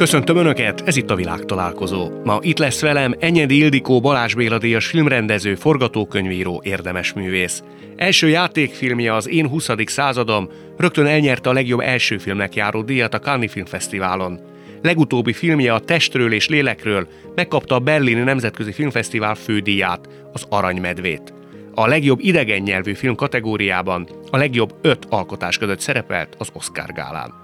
Köszöntöm Önöket, ez itt a Világ találkozó. Ma itt lesz velem Enyedi Ildikó Balázs Béla díjas filmrendező, forgatókönyvíró, érdemes művész. Első játékfilmje az Én 20. századom, rögtön elnyerte a legjobb első filmnek járó díjat a Cannes Film Fesztiválon. Legutóbbi filmje a Testről és Lélekről megkapta a Berlini Nemzetközi Filmfesztivál fődíját, az Aranymedvét. A legjobb idegen nyelvű film kategóriában a legjobb öt alkotás között szerepelt az Oscar gálán.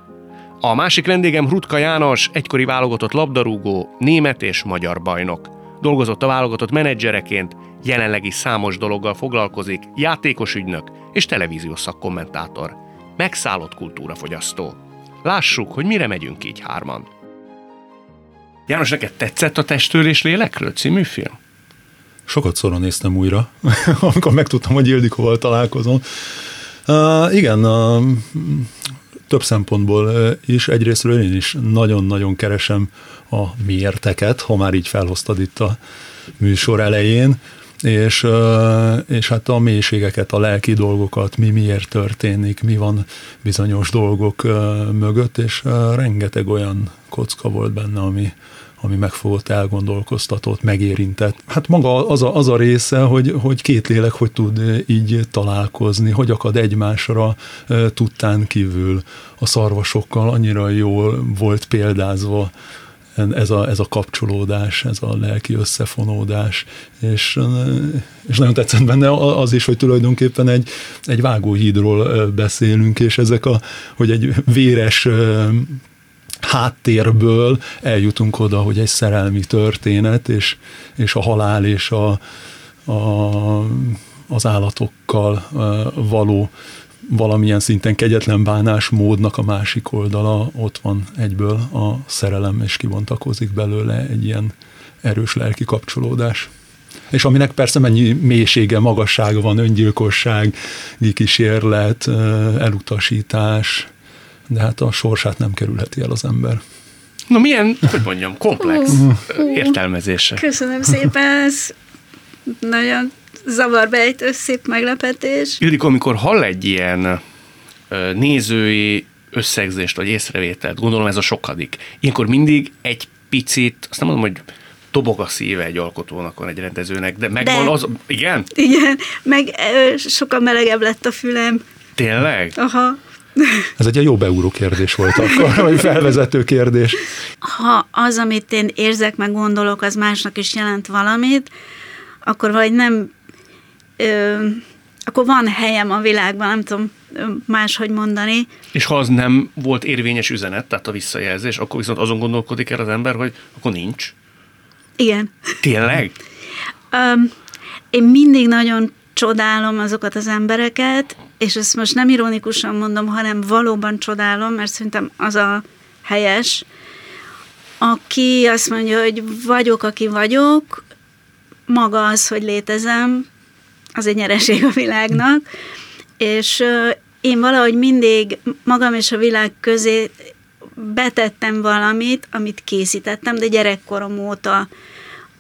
A másik vendégem Rutka János, egykori válogatott labdarúgó, német és magyar bajnok. Dolgozott a válogatott menedzsereként, jelenleg is számos dologgal foglalkozik, játékos ügynök és televíziós szakkommentátor. Megszállott kultúrafogyasztó. Lássuk, hogy mire megyünk így hárman. János, neked tetszett a Testről és Lélekről című film? Sokat szóra néztem újra, amikor megtudtam, hogy Ildikóval találkozom. Uh, igen, uh, több szempontból is. Egyrésztről én is nagyon-nagyon keresem a miérteket, ha már így felhoztad itt a műsor elején, és, és hát a mélységeket, a lelki dolgokat, mi miért történik, mi van bizonyos dolgok mögött, és rengeteg olyan kocka volt benne, ami, ami megfogott, elgondolkoztatott, megérintett. Hát maga az a, az a része, hogy, hogy két lélek hogy tud így találkozni, hogy akad egymásra tudtán kívül a szarvasokkal, annyira jól volt példázva ez a, ez a kapcsolódás, ez a lelki összefonódás, és, és nagyon tetszett benne az is, hogy tulajdonképpen egy, egy vágóhídról beszélünk, és ezek a, hogy egy véres háttérből eljutunk oda, hogy egy szerelmi történet, és, és a halál és a, a, az állatokkal való valamilyen szinten kegyetlen bánásmódnak a másik oldala, ott van egyből a szerelem, és kibontakozik belőle egy ilyen erős lelki kapcsolódás. És aminek persze mennyi mélysége, magassága van, öngyilkosság, kísérlet, elutasítás, de hát a sorsát nem kerülheti el az ember. Na milyen, hogy mondjam, komplex értelmezése. Köszönöm szépen, ez nagyon zavarbejtő, szép meglepetés. Ildikó, amikor hall egy ilyen nézői összegzést vagy észrevételt, gondolom ez a sokadik, ilyenkor mindig egy picit, azt nem mondom, hogy dobog a szíve egy alkotónak, van egy rendezőnek, de megvan de, az, igen? Igen, meg ö, sokkal melegebb lett a fülem. Tényleg? Aha. Ez egy jó beúró kérdés volt akkor, vagy felvezető kérdés. Ha az, amit én érzek, meg gondolok, az másnak is jelent valamit, akkor vagy nem, ö, akkor van helyem a világban, nem tudom máshogy mondani. És ha az nem volt érvényes üzenet, tehát a visszajelzés, akkor viszont azon gondolkodik el az ember, hogy akkor nincs? Igen. Tényleg? Um, én mindig nagyon csodálom azokat az embereket, és ezt most nem ironikusan mondom, hanem valóban csodálom, mert szerintem az a helyes, aki azt mondja, hogy vagyok, aki vagyok, maga az, hogy létezem, az egy nyereség a világnak, és én valahogy mindig magam és a világ közé betettem valamit, amit készítettem, de gyerekkorom óta,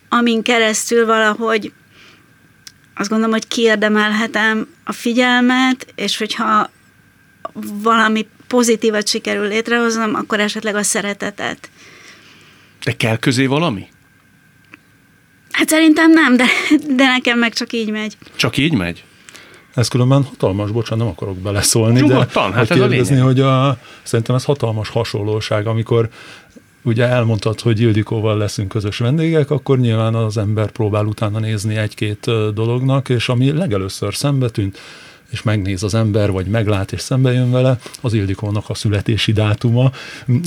amin keresztül valahogy azt gondolom, hogy kiérdemelhetem a figyelmet, és hogyha valami pozitívat sikerül létrehoznom, akkor esetleg a szeretetet. De kell közé valami? Hát szerintem nem, de, de nekem meg csak így megy. Csak így megy? Ez különben hatalmas, bocsánat, nem akarok beleszólni, Nyugodtan, de hát ez kérdezni, a hogy a, szerintem ez hatalmas hasonlóság, amikor ugye elmondtad, hogy Ildikóval leszünk közös vendégek, akkor nyilván az ember próbál utána nézni egy-két dolognak, és ami legelőször szembe tűnt, és megnéz az ember, vagy meglát és szembe jön vele, az Ildikónak a születési dátuma,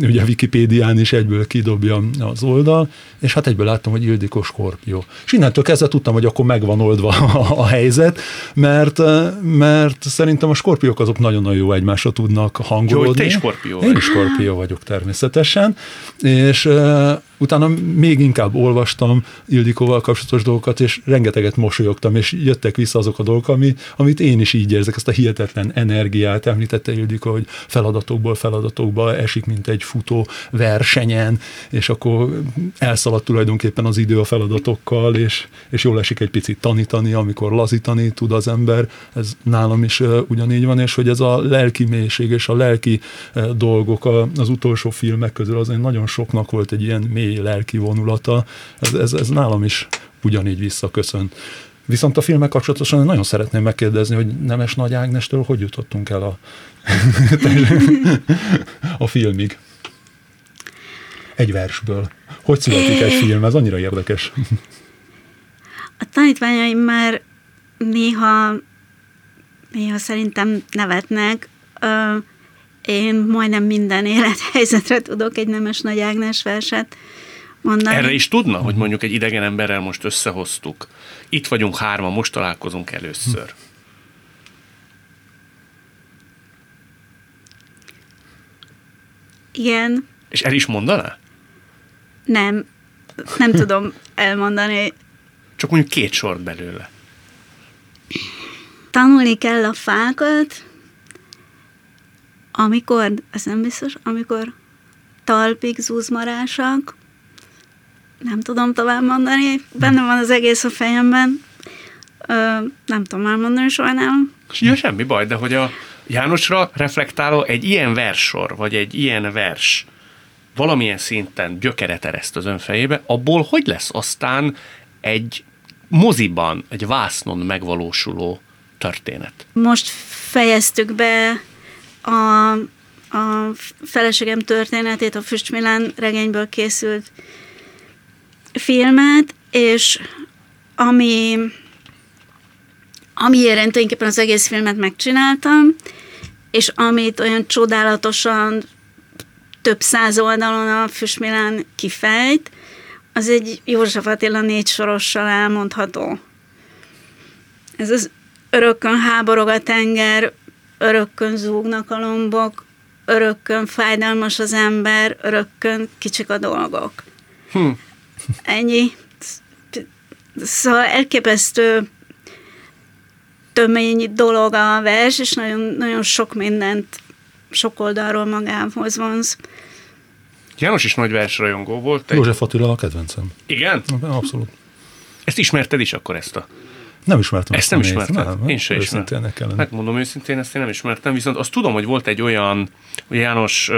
ugye Wikipédián is egyből kidobja az oldal, és hát egyből láttam, hogy Ildikó Skorpió. És innentől kezdve tudtam, hogy akkor megvan oldva a, a helyzet, mert, mert szerintem a skorpiók azok nagyon-nagyon jó egymásra tudnak hangolódni. Jó, hogy te is skorpió vagy. Én is skorpió vagyok természetesen, és utána még inkább olvastam Ildikóval kapcsolatos dolgokat, és rengeteget mosolyogtam, és jöttek vissza azok a dolgok, ami, amit én is így érzek, ezt a hihetetlen energiát, említette Ildikó, hogy feladatokból feladatokba esik, mint egy futó versenyen, és akkor elszaladt tulajdonképpen az idő a feladatokkal, és, és jól esik egy picit tanítani, amikor lazítani tud az ember, ez nálam is ugyanígy van, és hogy ez a lelki mélység és a lelki dolgok az utolsó filmek közül azért nagyon soknak volt egy ilyen mély lelki vonulata, ez, ez, ez nálam is ugyanígy visszaköszön. Viszont a filmek kapcsolatosan nagyon szeretném megkérdezni, hogy Nemes Nagy Ágnestől hogy jutottunk el a, a filmig? Egy versből. Hogy születik egy film? Ez annyira érdekes. A tanítványaim már néha, néha szerintem nevetnek. Én majdnem minden élethelyzetre tudok egy Nemes Nagy Ágnes verset mondani. Erre is tudna, hogy mondjuk egy idegen emberrel most összehoztuk. Itt vagyunk hárman, most találkozunk először. Igen. És el is mondaná? Nem. Nem tudom elmondani. Csak mondjuk két sort belőle. Tanulni kell a fákat, amikor, ez nem biztos, amikor talpig zúzmarásak, nem tudom tovább mondani, benne van az egész a fejemben, Ö, nem tudom már mondani, sajnálom. Ja, semmi baj, de hogy a Jánosra reflektáló egy ilyen verssor, vagy egy ilyen vers valamilyen szinten gyökeret ereszt az ön fejébe, abból hogy lesz aztán egy moziban, egy vásznon megvalósuló történet? Most fejeztük be a, a feleségem történetét, a Füstmilán regényből készült filmet, és ami, amiért én tulajdonképpen az egész filmet megcsináltam, és amit olyan csodálatosan több száz oldalon a Füstmilán kifejt, az egy József Attila négy sorossal elmondható. Ez az örökkön háborog a tenger, örökkön zúgnak a lombok, örökkön fájdalmas az ember, örökkön kicsik a dolgok. Hm. Ennyi. Szóval elképesztő tömény dolog a vers, és nagyon, nagyon sok mindent sok oldalról magához vonz. János is nagy versrajongó volt. Egy... József Attila a kedvencem. Igen? Abszolút. Ezt ismerted is akkor ezt a nem ismertem. Ezt nem ismertem. Nem, én sem ismertem. Megmondom őszintén, ezt én nem ismertem, viszont azt tudom, hogy volt egy olyan János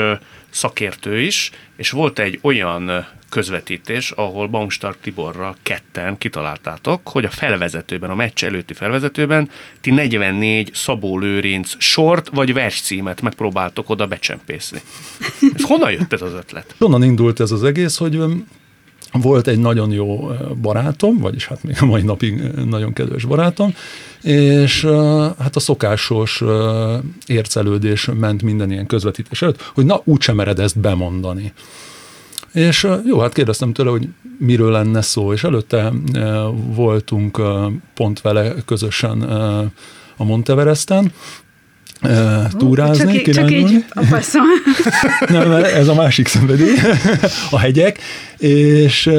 szakértő is, és volt egy olyan közvetítés, ahol Baumstark Tiborra ketten kitaláltátok, hogy a felvezetőben, a meccs előtti felvezetőben ti 44 Szabó Lőrinc sort vagy verscímet megpróbáltok oda becsempészni. Ez honnan jött ez az ötlet? Honnan indult ez az egész, hogy volt egy nagyon jó barátom, vagyis hát még a mai napig nagyon kedves barátom, és hát a szokásos ércelődés ment minden ilyen közvetítés előtt, hogy na, úgysem mered ezt bemondani. És jó, hát kérdeztem tőle, hogy miről lenne szó, és előtte voltunk pont vele közösen a Monteveresten, túrázni, csak. Csak így, Nem, ez a másik szenvedély, a hegyek, és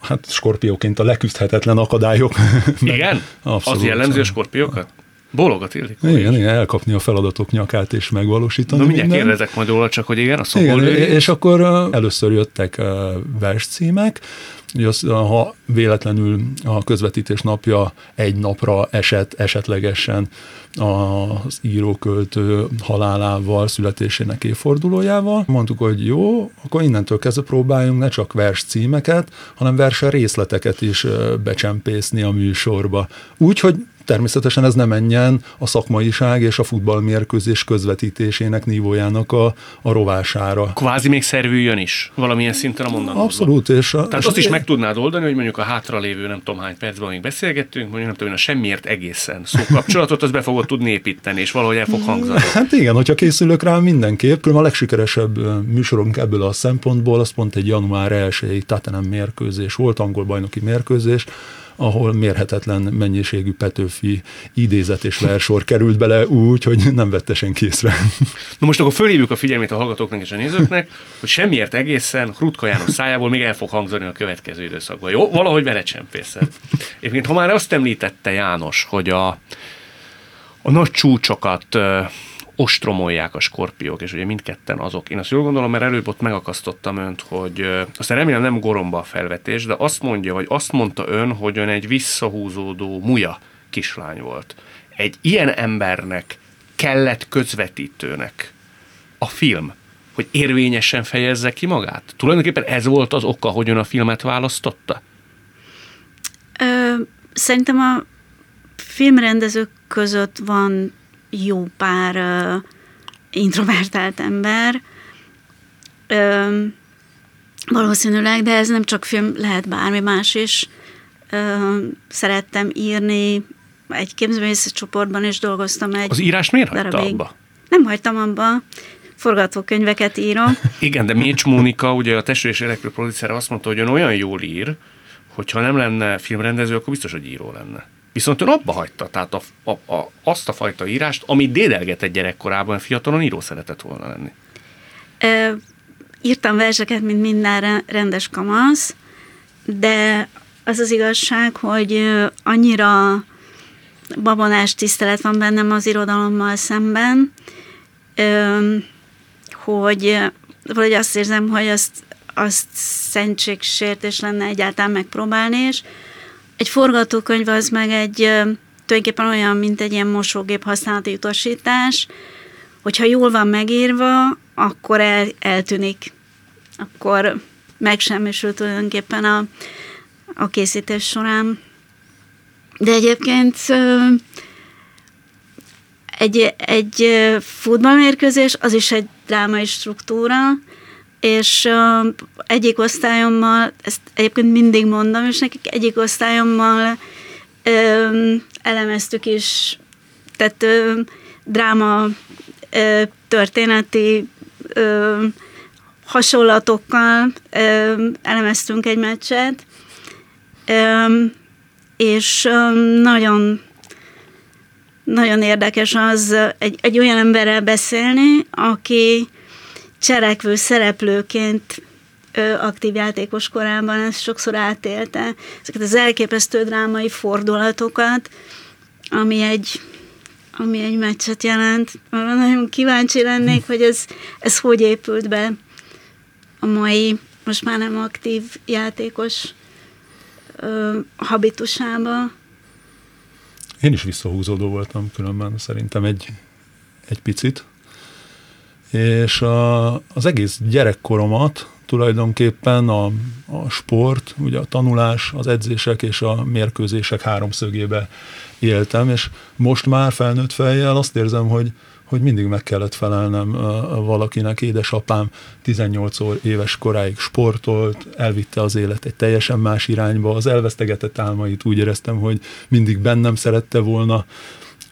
hát skorpióként a leküzdhetetlen akadályok. Igen? Abszolút. Az jellemző a skorpiókat? Bólogat illik. Igen, igen, elkapni a feladatok nyakát és megvalósítani. Na mindjárt kérdezek majd róla, csak hogy igen, a igen, És akkor először jöttek verscímek, ha véletlenül a közvetítés napja egy napra esett esetlegesen az íróköltő halálával, születésének évfordulójával. Mondtuk, hogy jó, akkor innentől kezdve próbáljunk ne csak vers címeket, hanem verse részleteket is becsempészni a műsorba. Úgy, hogy természetesen ez nem menjen a szakmaiság és a futballmérkőzés közvetítésének nívójának a, a rovására. Kvázi még szervüljön is valamilyen szinten a mondanóban. Abszolút. És a, Tehát azt is meg tudnád oldani, hogy mondjuk a hátralévő nem tudom hány percben, amíg beszélgettünk, mondjuk nem tudom, a semmiért egészen szókapcsolatot, az be fogod tudni építeni, és valahogy el fog hangzani. Hát igen, hogyha készülök rá mindenképp, a legsikeresebb műsorunk ebből a szempontból, az pont egy január 1-i Tatanem mérkőzés volt, angol bajnoki mérkőzés, ahol mérhetetlen mennyiségű Petőfi idézet és versor került bele úgy, hogy nem vette senki észre. Na most akkor fölhívjuk a figyelmét a hallgatóknak és a nézőknek, hogy semmiért egészen Rutka János szájából még el fog hangzani a következő időszakban. Jó? Valahogy veled sem Egyébként, ha már azt említette János, hogy a, a nagy csúcsokat ostromolják a skorpiók, és ugye mindketten azok. Én azt jól gondolom, mert előbb ott megakasztottam önt, hogy aztán remélem nem goromba a felvetés, de azt mondja, hogy azt mondta ön, hogy ön egy visszahúzódó muja kislány volt. Egy ilyen embernek kellett közvetítőnek a film, hogy érvényesen fejezze ki magát? Tulajdonképpen ez volt az oka, hogy ön a filmet választotta? Ö, szerintem a filmrendezők között van jó pár uh, introvertált ember, uh, valószínűleg, de ez nem csak film, lehet bármi más is. Uh, szerettem írni, egy képzőművészet csoportban is dolgoztam egy Az írás miért hagyta darabig. abba? Nem hagytam abba forgatókönyveket írom. Igen, de Mécs Mónika, ugye a testő és producer azt mondta, hogy ön olyan jól ír, hogyha nem lenne filmrendező, akkor biztos, hogy író lenne. Viszont ön abba hagyta, tehát a, a, a, azt a fajta írást, amit dédelgetett gyerekkorában, fiatalon író szeretett volna lenni. Ö, írtam verseket, mint minden rendes kamasz, de az az igazság, hogy annyira babonás tisztelet van bennem az irodalommal szemben, hogy valahogy azt érzem, hogy azt, azt szentségsértés lenne egyáltalán megpróbálni, és egy forgatókönyv az meg egy tulajdonképpen olyan, mint egy ilyen mosógép használati utasítás, hogyha jól van megírva, akkor el, eltűnik. Akkor megsemmisül tulajdonképpen a, a készítés során. De egyébként egy, egy futballmérkőzés az is egy drámai struktúra, és uh, egyik osztályommal, ezt egyébként mindig mondom, és nekik egyik osztályommal um, elemeztük is, tehát um, dráma um, történeti um, hasonlatokkal um, elemeztünk egy meccset, um, és um, nagyon nagyon érdekes az egy, egy olyan emberrel beszélni, aki cselekvő szereplőként ö, aktív játékos korában ezt sokszor átélte, ezeket az elképesztő drámai fordulatokat, ami egy, ami egy meccset jelent. Arra nagyon kíváncsi lennék, hogy ez, ez hogy épült be a mai, most már nem aktív játékos ö, habitusába. Én is visszahúzódó voltam különben, szerintem egy, egy picit és a, az egész gyerekkoromat tulajdonképpen a, a sport, ugye a tanulás, az edzések és a mérkőzések háromszögébe éltem, és most már felnőtt fejjel azt érzem, hogy, hogy mindig meg kellett felelnem valakinek. Édesapám 18 éves koráig sportolt, elvitte az élet egy teljesen más irányba, az elvesztegetett álmait úgy éreztem, hogy mindig bennem szerette volna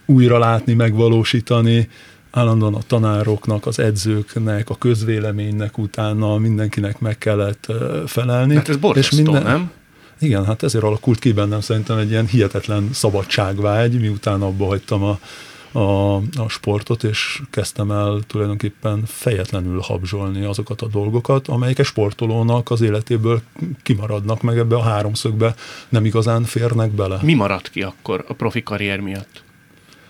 újra látni, megvalósítani, állandóan a tanároknak, az edzőknek, a közvéleménynek utána mindenkinek meg kellett felelni. Hát ez borzasztó, és minden, nem? Igen, hát ezért alakult ki bennem szerintem egy ilyen hihetetlen szabadságvágy, miután abba hagytam a, a, a sportot, és kezdtem el tulajdonképpen fejetlenül habzsolni azokat a dolgokat, amelyek egy sportolónak az életéből kimaradnak, meg ebbe a háromszögbe nem igazán férnek bele. Mi maradt ki akkor a profi karrier miatt?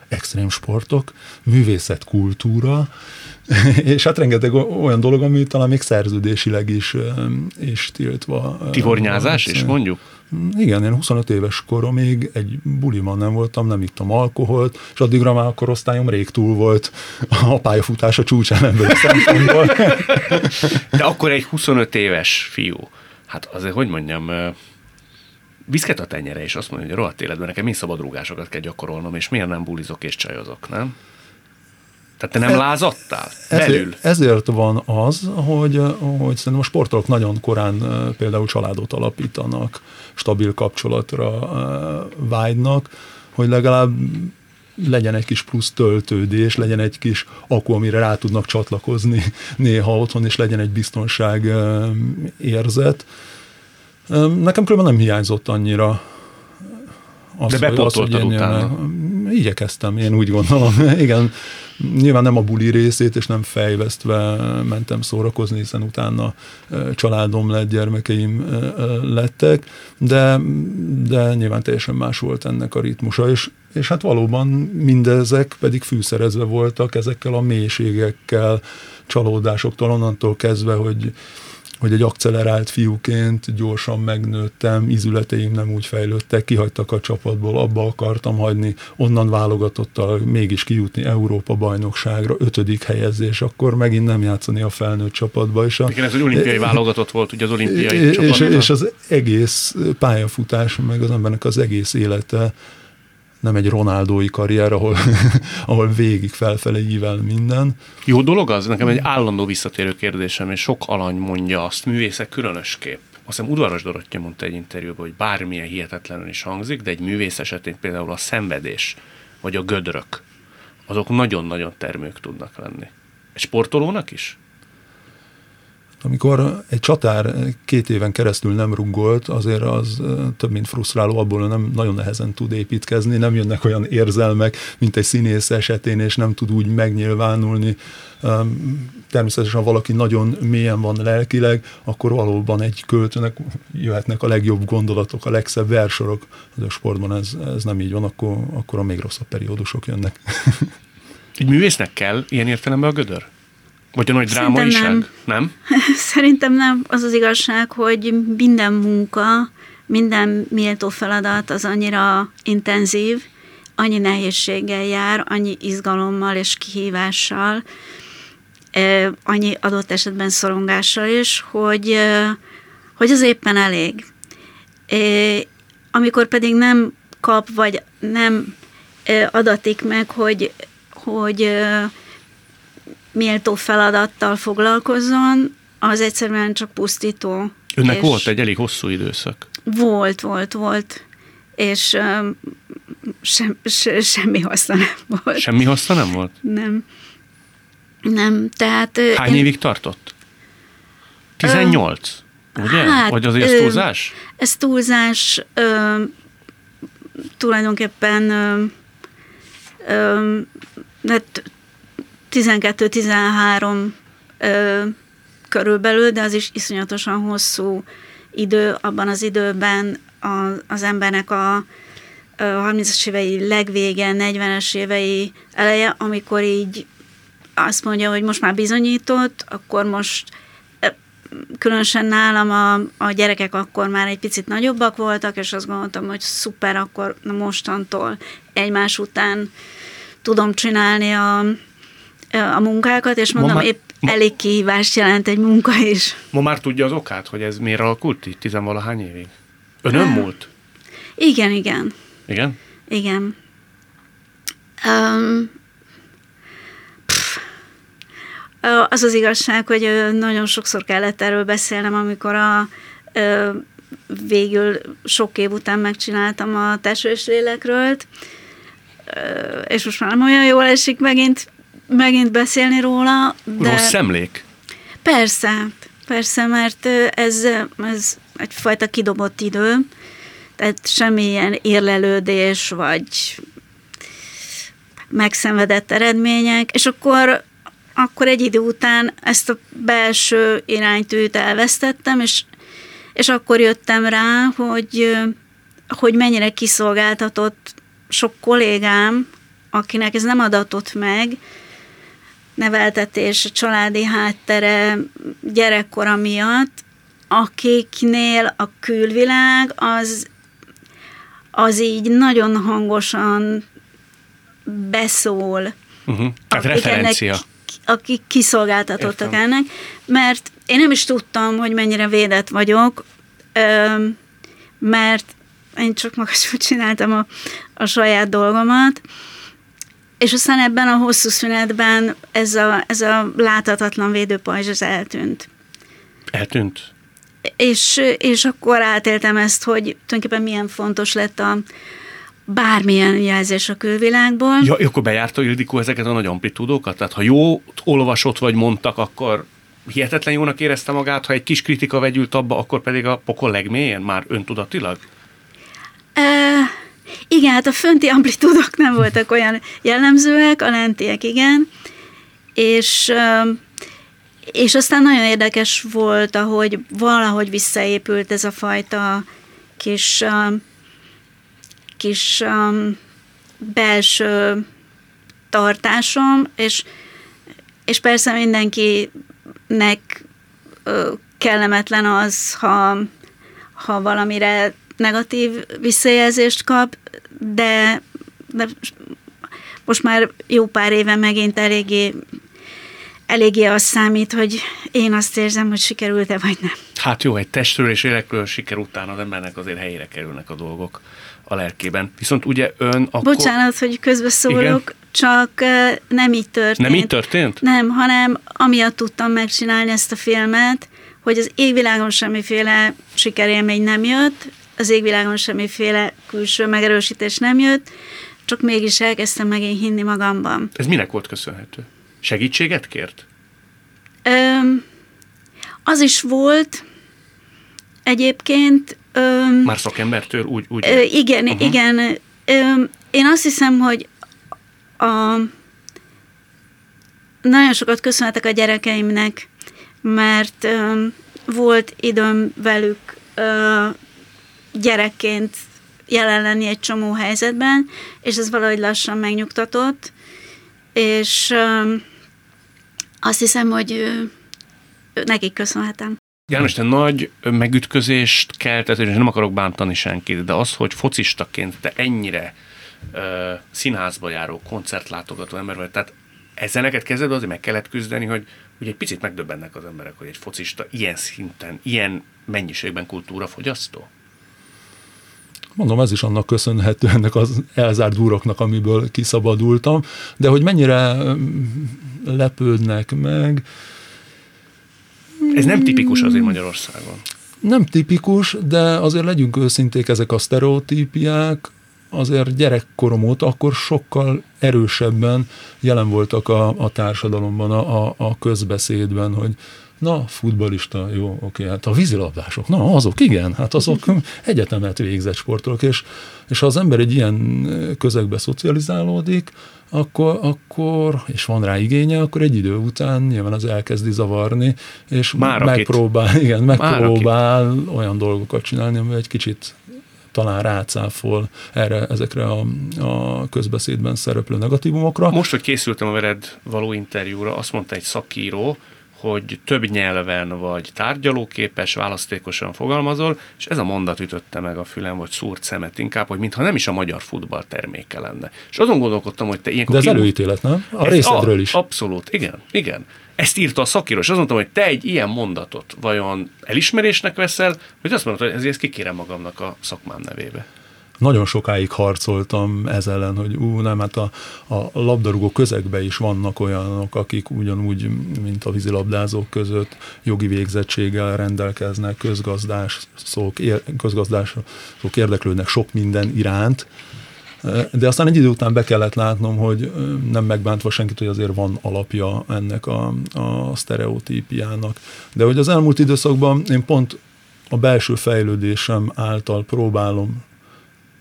Extrém sportok, művészet, kultúra, és hát rengeteg olyan dolog, ami talán még szerződésileg is, is tiltva. Tivornyázás is mondjuk? Igen, én 25 éves koromig egy buliman nem voltam, nem ittam alkoholt, és addigra már a korosztályom rég túl volt a pályafutása csúcsán ebből a szempontból. De akkor egy 25 éves fiú, hát azért, hogy mondjam, viszket a tenyere, és azt mondja, hogy rohadt életben nekem mi szabadrúgásokat kell gyakorolnom, és miért nem bulizok és csajozok, nem? Tehát te nem e, lázadtál? Belül? Ezért, ezért van az, hogy, hogy szerintem a sportolók nagyon korán például családot alapítanak, stabil kapcsolatra vágynak, hogy legalább legyen egy kis plusz töltődés, legyen egy kis akku, amire rá tudnak csatlakozni néha otthon, és legyen egy biztonság érzet. Nekem különben nem hiányzott annyira Az, De bepótoltad utána. Igyekeztem, én úgy gondolom. Igen, nyilván nem a buli részét, és nem fejvesztve mentem szórakozni, hiszen utána családom lett, gyermekeim lettek, de, de nyilván teljesen más volt ennek a ritmusa, és, és hát valóban mindezek pedig fűszerezve voltak ezekkel a mélységekkel, csalódásoktól, onnantól kezdve, hogy hogy egy akcelerált fiúként gyorsan megnőttem, izületeim nem úgy fejlődtek, kihagytak a csapatból, abba akartam hagyni, onnan válogatottal mégis kijutni Európa bajnokságra, ötödik helyezés, akkor megint nem játszani a felnőtt csapatba. És a, Igen, ez egy olimpiai válogatott volt, ugye az olimpiai és, és, és az egész pályafutás, meg az embernek az egész élete nem egy Ronaldói karrier, ahol, ahol végig felfele ível minden. Jó dolog az? Nekem egy állandó visszatérő kérdésem, és sok alany mondja azt, művészek különösképp. Azt hiszem Udvaros Dorottya mondta egy interjúban, hogy bármilyen hihetetlenül is hangzik, de egy művész esetén például a szenvedés, vagy a gödrök, azok nagyon-nagyon termők tudnak lenni. Egy sportolónak is? Amikor egy csatár két éven keresztül nem rungolt, azért az több mint frusztráló, abból nem nagyon nehezen tud építkezni, nem jönnek olyan érzelmek, mint egy színész esetén, és nem tud úgy megnyilvánulni. Természetesen, ha valaki nagyon mélyen van lelkileg, akkor valóban egy költőnek jöhetnek a legjobb gondolatok, a legszebb versorok. Az a sportban ez, ez nem így van, akkor, akkor a még rosszabb periódusok jönnek. Egy művésznek kell ilyen értelemben a gödör? Vagy a nagy drámaiság? Nem. nem? Szerintem nem. Az az igazság, hogy minden munka, minden méltó feladat az annyira intenzív, annyi nehézséggel jár, annyi izgalommal és kihívással, annyi adott esetben szorongással is, hogy, hogy az éppen elég. Amikor pedig nem kap, vagy nem adatik meg, hogy, hogy méltó feladattal foglalkozzon, az egyszerűen csak pusztító. Önnek volt egy elég hosszú időszak. Volt, volt, volt. És um, sem, se, semmi haszna nem volt. Semmi haszna nem volt? Nem. Nem, tehát... Hány én... évig tartott? 18? Ö, ugye? Hát, Vagy azért ez túlzás? Ez túlzás. Ö, tulajdonképpen ö, ö, hát 12-13 körülbelül, de az is iszonyatosan hosszú idő. Abban az időben a, az embernek a, a 30-as évei legvége, 40-es évei eleje, amikor így azt mondja, hogy most már bizonyított, akkor most különösen nálam a, a gyerekek akkor már egy picit nagyobbak voltak, és azt gondoltam, hogy szuper, akkor mostantól egymás után tudom csinálni a, a munkákat, és mondom, ma már, épp ma, elég kihívást jelent egy munka is. Ma már tudja az okát, hogy ez miért alakult így tizenvalahány évig? Önön múlt? Igen, igen. Igen? Igen. Um, az az igazság, hogy nagyon sokszor kellett erről beszélnem, amikor a végül sok év után megcsináltam a tesős lélekről, és most már nem olyan jól esik megint megint beszélni róla. De Rossz szemlék? Persze, persze, mert ez, ez egyfajta kidobott idő, tehát semmilyen érlelődés, vagy megszenvedett eredmények, és akkor, akkor egy idő után ezt a belső iránytűt elvesztettem, és, és akkor jöttem rá, hogy, hogy mennyire kiszolgáltatott sok kollégám, akinek ez nem adatott meg, neveltetés, családi háttere, gyerekkora miatt, akiknél a külvilág az, az így nagyon hangosan beszól. Uh-huh. Tehát referencia. Ennek, akik kiszolgáltatottak Értem. ennek, mert én nem is tudtam, hogy mennyire védett vagyok, mert én csak magasról csináltam a, a saját dolgomat, és aztán ebben a hosszú szünetben ez a, ez a láthatatlan védőpajzs az eltűnt. Eltűnt? És, és akkor átéltem ezt, hogy tulajdonképpen milyen fontos lett a bármilyen jelzés a külvilágból. Ja, akkor bejárta Ildikó ezeket a nagy amplitúdókat? Tehát ha jó olvasott vagy mondtak, akkor hihetetlen jónak érezte magát, ha egy kis kritika vegyült abba, akkor pedig a pokol legmélyen már öntudatilag? Uh, Igen, hát a fönti amplitúdok nem voltak olyan jellemzőek, a lentiek igen, és, és aztán nagyon érdekes volt, ahogy valahogy visszaépült ez a fajta kis, kis belső tartásom, és, és persze mindenkinek kellemetlen az, ha, ha valamire negatív visszajelzést kap, de, de most már jó pár éve megint eléggé, eléggé az számít, hogy én azt érzem, hogy sikerült-e vagy nem. Hát jó, egy testről és lélekről siker után az embernek azért helyére kerülnek a dolgok a lelkében. Viszont ugye ön akkor... Bocsánat, hogy közbeszólok, Igen? csak nem így történt. Nem így történt? Nem, hanem amiatt tudtam megcsinálni ezt a filmet, hogy az égvilágon semmiféle sikerélmény nem jött, az égvilágon semmiféle külső megerősítés nem jött, csak mégis elkezdtem megint hinni magamban. Ez minek volt köszönhető? Segítséget kért? Öm, az is volt, egyébként... Öm, Már szakembertől úgy? úgy ö, igen, uh-huh. igen. Öm, én azt hiszem, hogy a, nagyon sokat köszönhetek a gyerekeimnek, mert öm, volt időm velük ö, gyerekként jelen lenni egy csomó helyzetben, és ez valahogy lassan megnyugtatott, és ö, azt hiszem, hogy ö, nekik köszönhetem. János, te nagy megütközést keltett, és nem akarok bántani senkit, de az, hogy focistaként te ennyire ö, színházba járó, koncertlátogató ember vagy, tehát ezzel neked kezded azért meg kellett küzdeni, hogy ugye egy picit megdöbbennek az emberek, hogy egy focista ilyen szinten, ilyen mennyiségben kultúrafogyasztó? Mondom, ez is annak köszönhető ennek az elzárt búroknak, amiből kiszabadultam, de hogy mennyire lepődnek meg. Ez nem tipikus azért Magyarországon. Nem tipikus, de azért legyünk őszinték, ezek a sztereotípiák, azért gyerekkorom óta akkor sokkal erősebben jelen voltak a, a társadalomban, a, a közbeszédben, hogy na, futbalista, jó, oké, hát a vízilabdások, na, azok, igen, hát azok egyetemet végzett sportolók, és, és ha az ember egy ilyen közegbe szocializálódik, akkor, akkor, és van rá igénye, akkor egy idő után nyilván az elkezdi zavarni, és Már megpróbál, igen, megpróbál olyan dolgokat csinálni, ami egy kicsit talán rácáfol erre, ezekre a, a közbeszédben szereplő negatívumokra. Most, hogy készültem a veled való interjúra, azt mondta egy szakíró, hogy több nyelven vagy tárgyalóképes, választékosan fogalmazol, és ez a mondat ütötte meg a fülem, vagy szúrt szemet inkább, hogy mintha nem is a magyar futball terméke lenne. És azon gondolkodtam, hogy te ilyenkor... De ez előítélet, nem? A részedről is. Abszolút, igen, igen. Ezt írta a szakíró, és azt mondtam, hogy te egy ilyen mondatot vajon elismerésnek veszel, vagy azt mondod, hogy ezért kikérem magamnak a szakmám nevébe nagyon sokáig harcoltam ez ellen, hogy ú, nem, hát a, a labdarúgó közegben is vannak olyanok, akik ugyanúgy, mint a vízilabdázók között jogi végzettséggel rendelkeznek, közgazdások, ér, közgazdások érdeklődnek sok minden iránt, de aztán egy idő után be kellett látnom, hogy nem megbántva senkit, hogy azért van alapja ennek a, a sztereotípiának. De hogy az elmúlt időszakban én pont a belső fejlődésem által próbálom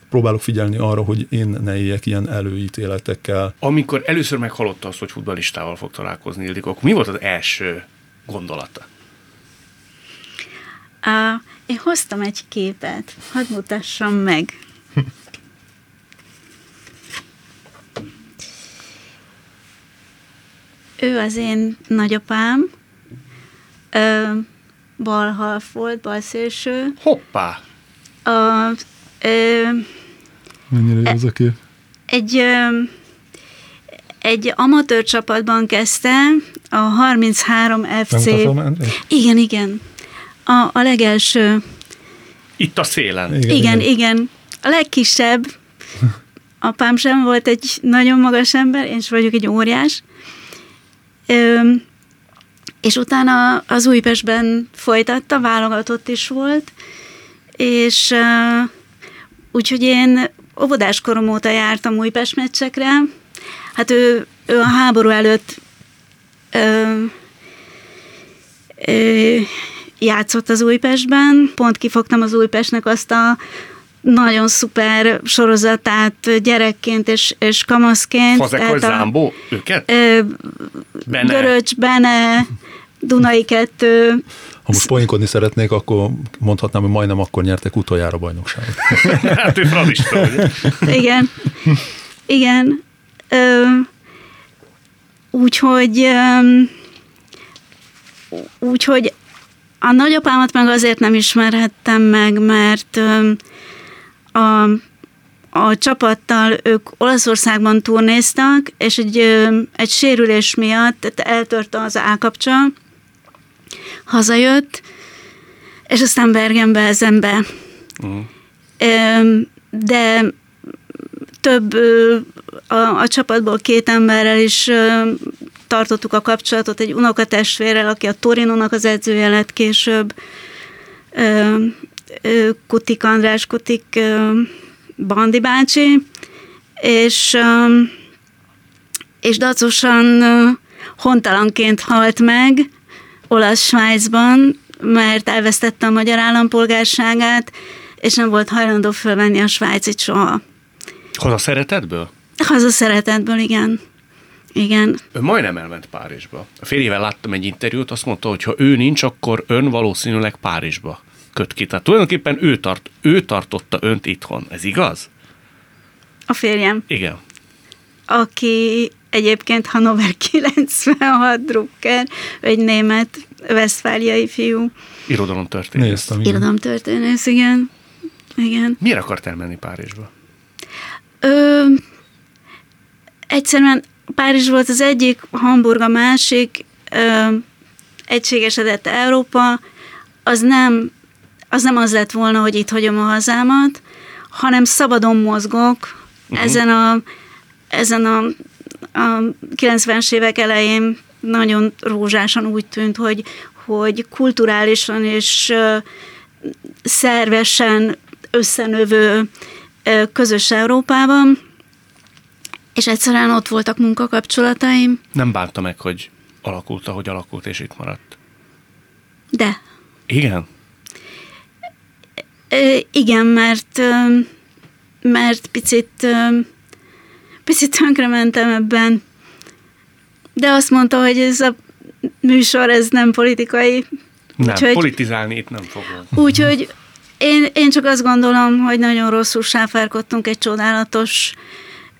próbálok figyelni arra, hogy én ne éljek ilyen előítéletekkel. Amikor először meghallotta azt, hogy futbalistával fog találkozni Ildikó, akkor mi volt az első gondolata? Uh, én hoztam egy képet, hadd mutassam meg. ő az én nagyapám, ö, bal half volt, bal szélső. Hoppá! A, ö, Mennyire ez a kép? Egy, egy amatőr csapatban kezdte, a 33 FC. Igen, igen. A, a legelső. Itt a szélen. Igen, igen. igen. igen. A legkisebb. Apám sem volt egy nagyon magas ember, én is vagyok egy óriás. Ö, és utána az Újpestben folytatta, válogatott is volt, és uh, úgyhogy én óvodás korom óta jártam Újpest meccsekre. Hát ő, ő a háború előtt ö, ö, játszott az Újpestben. Pont kifogtam az Újpestnek azt a nagyon szuper sorozatát gyerekként és, és kamaszként. Fazekas Zámbó? Őket? Ö, Bene. Göröcs, Bene, Dunai kettő. Ha most poénkodni szeretnék, akkor mondhatnám, hogy majdnem akkor nyertek utoljára bajnokságot. hát ő fradista, Igen. Igen. Ö, úgyhogy úgyhogy a nagyapámat meg azért nem ismerhettem meg, mert a, a csapattal ők Olaszországban turnéztak, és egy, egy sérülés miatt tehát eltörte az állkapcsa, hazajött, és aztán Bergenbe ezembe. Uh-huh. De több a, a csapatból két emberrel is tartottuk a kapcsolatot, egy unokatestvérrel, aki a Torinónak az edzője lett később, Kutik András, Kutik Bandi bácsi, és, és dacosan hontalanként halt meg olasz-Svájcban, mert elvesztette a magyar állampolgárságát, és nem volt hajlandó fölvenni a svájcit soha. Haza szeretetből? Haza szeretetből, igen. Igen. Ön majdnem elment Párizsba. A férjével láttam egy interjút, azt mondta, hogy ha ő nincs, akkor ön valószínűleg Párizsba köt ki. Tehát tulajdonképpen ő, tart, ő tartotta önt itthon. Ez igaz? A férjem. Igen. Aki egyébként Hanover 96 drukker, egy német veszfáliai fiú. Irodalomtörténész. Néztem, igen. Irodalomtörténész, igen. igen. Miért akart elmenni Párizsba? Ö, egyszerűen Párizs volt az egyik, Hamburg a másik, ö, egységesedett Európa, az nem, az nem az lett volna, hogy itt hagyom a hazámat, hanem szabadon mozgok uh-huh. ezen a, ezen a, a 90-es évek elején nagyon rózsásan úgy tűnt, hogy, hogy kulturálisan és szervesen összenövő közös Európában, és egyszerűen ott voltak munkakapcsolataim. Nem bánta meg, hogy alakult, ahogy alakult, és itt maradt? De. Igen? Igen, mert, mert picit, picit tönkrementem ebben. De azt mondta, hogy ez a műsor, ez nem politikai. Nem, úgyhogy, politizálni itt nem fogom. Úgyhogy én, én csak azt gondolom, hogy nagyon rosszul sáfárkodtunk egy csodálatos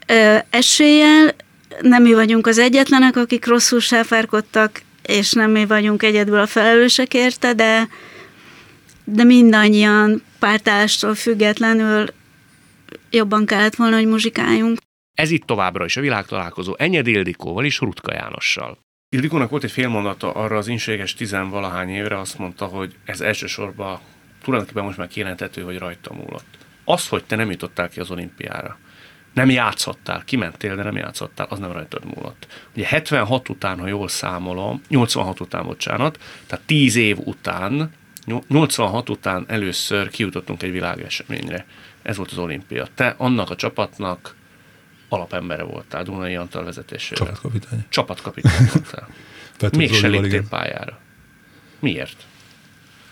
ö, eséllyel. Nem mi vagyunk az egyetlenek, akik rosszul sáfárkodtak, és nem mi vagyunk egyedül a felelősek érte, de, de mindannyian pártállástól függetlenül jobban kellett volna, hogy muzsikáljunk. Ez itt továbbra is a világtalálkozó Enyed Ildikóval és Rutka Jánossal. Ildikónak volt egy félmondata arra az inséges tizenvalahány évre, azt mondta, hogy ez elsősorban tulajdonképpen most már kijelentető, hogy rajta múlott. Az, hogy te nem jutottál ki az olimpiára, nem játszottál, kimentél, de nem játszottál, az nem rajtad múlott. Ugye 76 után, ha jól számolom, 86 után, bocsánat, tehát 10 év után, 86 után először kijutottunk egy világeseményre. Ez volt az olimpia. Te annak a csapatnak alapembere voltál, Dunai Antal vezetésével. Csapatkapitány. Csapatkapitány voltál. Mégse léptél pályára. Miért?